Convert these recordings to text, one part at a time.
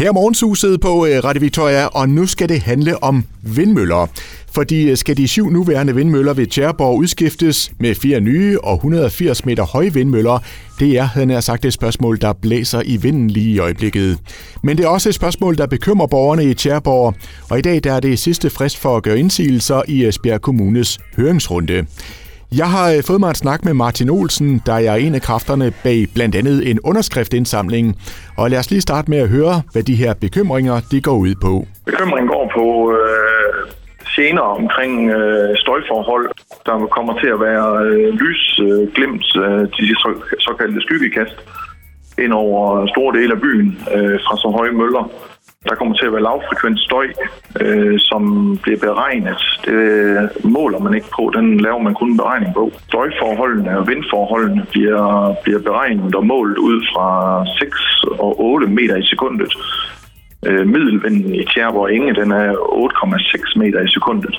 Her er morgensuset på øh, Radio Victoria, og nu skal det handle om vindmøller. Fordi øh, skal de syv nuværende vindmøller ved Tjærborg udskiftes med fire nye og 180 meter høje vindmøller, det er, havde jeg sagt, et spørgsmål, der blæser i vinden lige i øjeblikket. Men det er også et spørgsmål, der bekymrer borgerne i Tjærborg, og i dag der er det sidste frist for at gøre indsigelser i øh, Esbjerg Kommunes høringsrunde. Jeg har øh, fået mig en snak med Martin Olsen, der er en af kræfterne bag blandt andet en underskriftindsamling. Og lad os lige starte med at høre, hvad de her bekymringer de går ud på. Bekymringen går på øh, gener omkring øh, støjforhold. Der kommer til at være øh, lysglimt, øh, øh de så, såkaldte skyggekast, ind over store dele af byen øh, fra så høje møller. Der kommer til at være lavfrekvent støj, øh, som bliver beregnet. Det øh, måler man ikke på, den laver man kun en beregning på. Støjforholdene og vindforholdene bliver, bliver beregnet og målt ud fra 6 og 8 meter i sekundet. Øh, middelvinden i Tjerborg Inge, den er 8,6 meter i sekundet.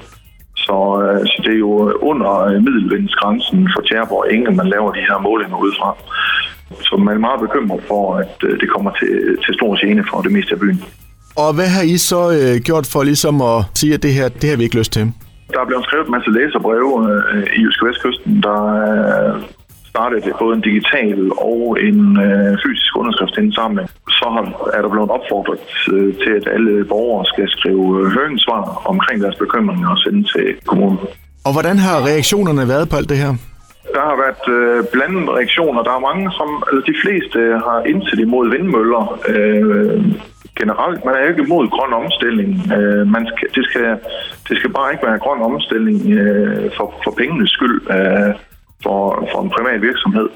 Så, øh, så det er jo under middelvindsgrænsen for Tjerborg Inge, man laver de her målinger ud fra. Så man er meget bekymret for, at øh, det kommer til, til stor gene for det meste af byen. Og hvad har I så øh, gjort for ligesom at sige, at det her, det har vi ikke lyst til? Der er blevet skrevet en masse læserbreve øh, i Jyske Vestkysten, der øh, startede både en digital og en øh, fysisk underskriftsindsamling. Så har, er der blevet opfordret øh, til, at alle borgere skal skrive øh, høringssvar omkring deres bekymringer og sende til kommunen. Og hvordan har reaktionerne været på alt det her? Der har været øh, blandede reaktioner. Der er mange, som, eller de fleste har indsat imod vindmøller. Øh, generelt, man er jo ikke imod grøn omstilling. Øh, man skal, det, skal, det skal bare ikke være grøn omstilling øh, for, for pengenes skyld øh, for, for en privat virksomhed.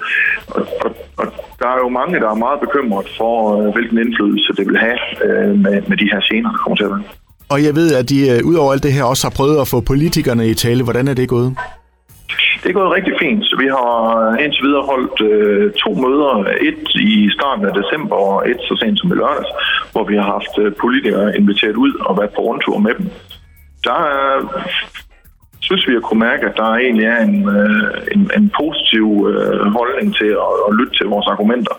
Og, og, og der er jo mange, der er meget bekymret for, øh, hvilken indflydelse det vil have øh, med, med de her scener, der kommer til at være. Og jeg ved, at de øh, ud over alt det her også har prøvet at få politikerne i tale. Hvordan er det gået? Det er gået rigtig fint. Vi har indtil videre holdt øh, to møder. Et i starten af december og et så sent som i lørdags, hvor vi har haft øh, politikere inviteret ud og været på rundtur med dem. Der er, synes vi at kunne mærke, at der egentlig er en, øh, en, en positiv øh, holdning til at, at lytte til vores argumenter.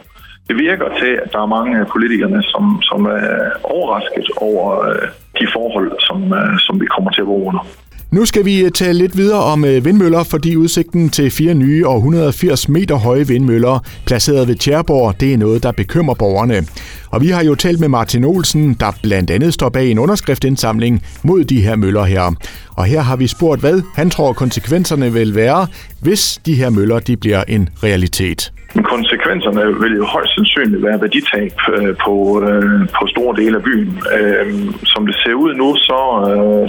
Det virker til, at der er mange af politikerne, som, som er overrasket over øh, de forhold, som, øh, som vi kommer til at våge under. Nu skal vi øh, tale lidt videre om øh, vindmøller, fordi udsigten til fire nye og 180 meter høje vindmøller, placeret ved Tjærborg, det er noget, der bekymrer borgerne. Og vi har jo talt med Martin Olsen, der blandt andet står bag en underskriftindsamling mod de her møller her. Og her har vi spurgt, hvad han tror konsekvenserne vil være, hvis de her møller de bliver en realitet. Konsekvenserne vil jo højst sandsynligt være værditab øh, på, øh, på store dele af byen. Øh, som det ser ud nu, så,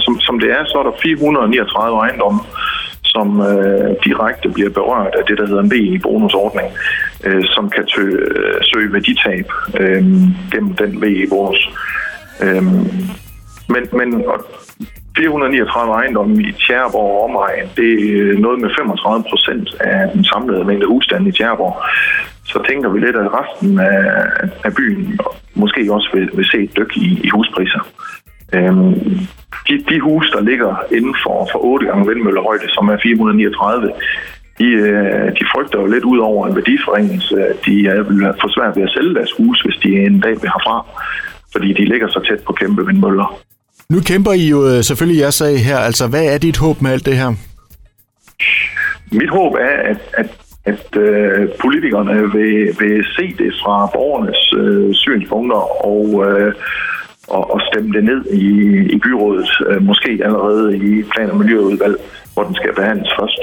som, som det er, så er der 439 ejendomme, som øh, direkte bliver berørt af det, der hedder en VE-bonusordning, øh, som kan tø, øh, søge værditab øh, gennem den VE-bonus. Øh, men, men og 439 ejendomme i Tjærborg og omegn, det er noget med 35 procent af den samlede mængde husstande i Tjærborg. Så tænker vi lidt, at resten af, af byen måske også vil, vil se et dyk i, i huspriser. Øhm, de, de huse, der ligger inden for, for 8 gange vindmøllehøjde, som er 439, de, øh, de frygter jo lidt ud over en værdiforringelse. at De vil få svært ved at sælge deres hus, hvis de en dag vil herfra, fordi de ligger så tæt på kæmpe vindmøller. Nu kæmper I jo øh, selvfølgelig jeres sag her. Altså, hvad er dit håb med alt det her? Mit håb er, at, at, at øh, politikerne vil, vil se det fra borgernes øh, synspunkter og, øh, og, og stemme det ned i, i byrådet, øh, måske allerede i plan- og miljøudvalg, hvor den skal behandles først.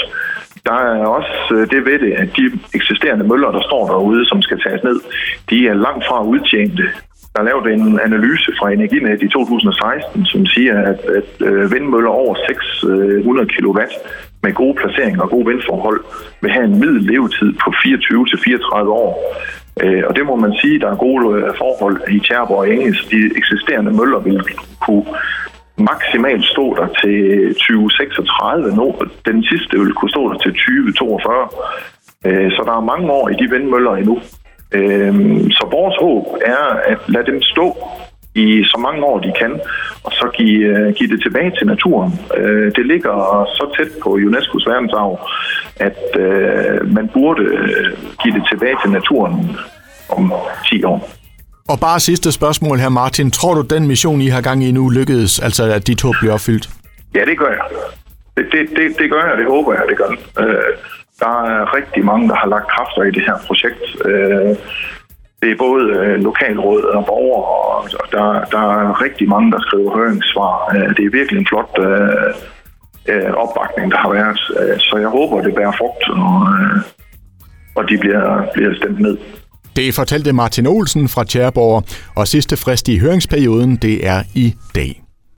Der er også øh, det ved det, at de eksisterende møller, der står derude, som skal tages ned, de er langt fra udtjente. Der er lavet en analyse fra Energinet i 2016, som siger, at, at øh, vindmøller over 600 kW med gode placeringer og gode vindforhold vil have en middel levetid på 24-34 år. Øh, og det må man sige, der er gode øh, forhold i Tjerborg og Engels. De eksisterende møller vil kunne maksimalt stå der til 2036. Nu, den sidste vil kunne stå der til 2042. Så der er mange år i de vindmøller endnu. Øhm, så vores håb er at lade dem stå i så mange år de kan, og så give, øh, give det tilbage til naturen. Øh, det ligger så tæt på UNESCO's verdensarv, at øh, man burde give det tilbage til naturen om 10 år. Og bare sidste spørgsmål her, Martin. Tror du, den mission, I har gang i nu, lykkedes, altså at de to bliver opfyldt? Ja, det gør jeg. Det, det, det, det gør jeg, det håber jeg, det gør. Øh, der er rigtig mange, der har lagt kræfter i det her projekt. Øh, det er både øh, lokalråd og borgere, og der, der er rigtig mange, der skriver høringssvar. Øh, det er virkelig en flot opbakning, der har været. Så jeg håber, det bærer frugt, og, og de bliver, bliver stemt ned. Det fortalte Martin Olsen fra Tjærborg, og sidste frist i høringsperioden, det er i dag.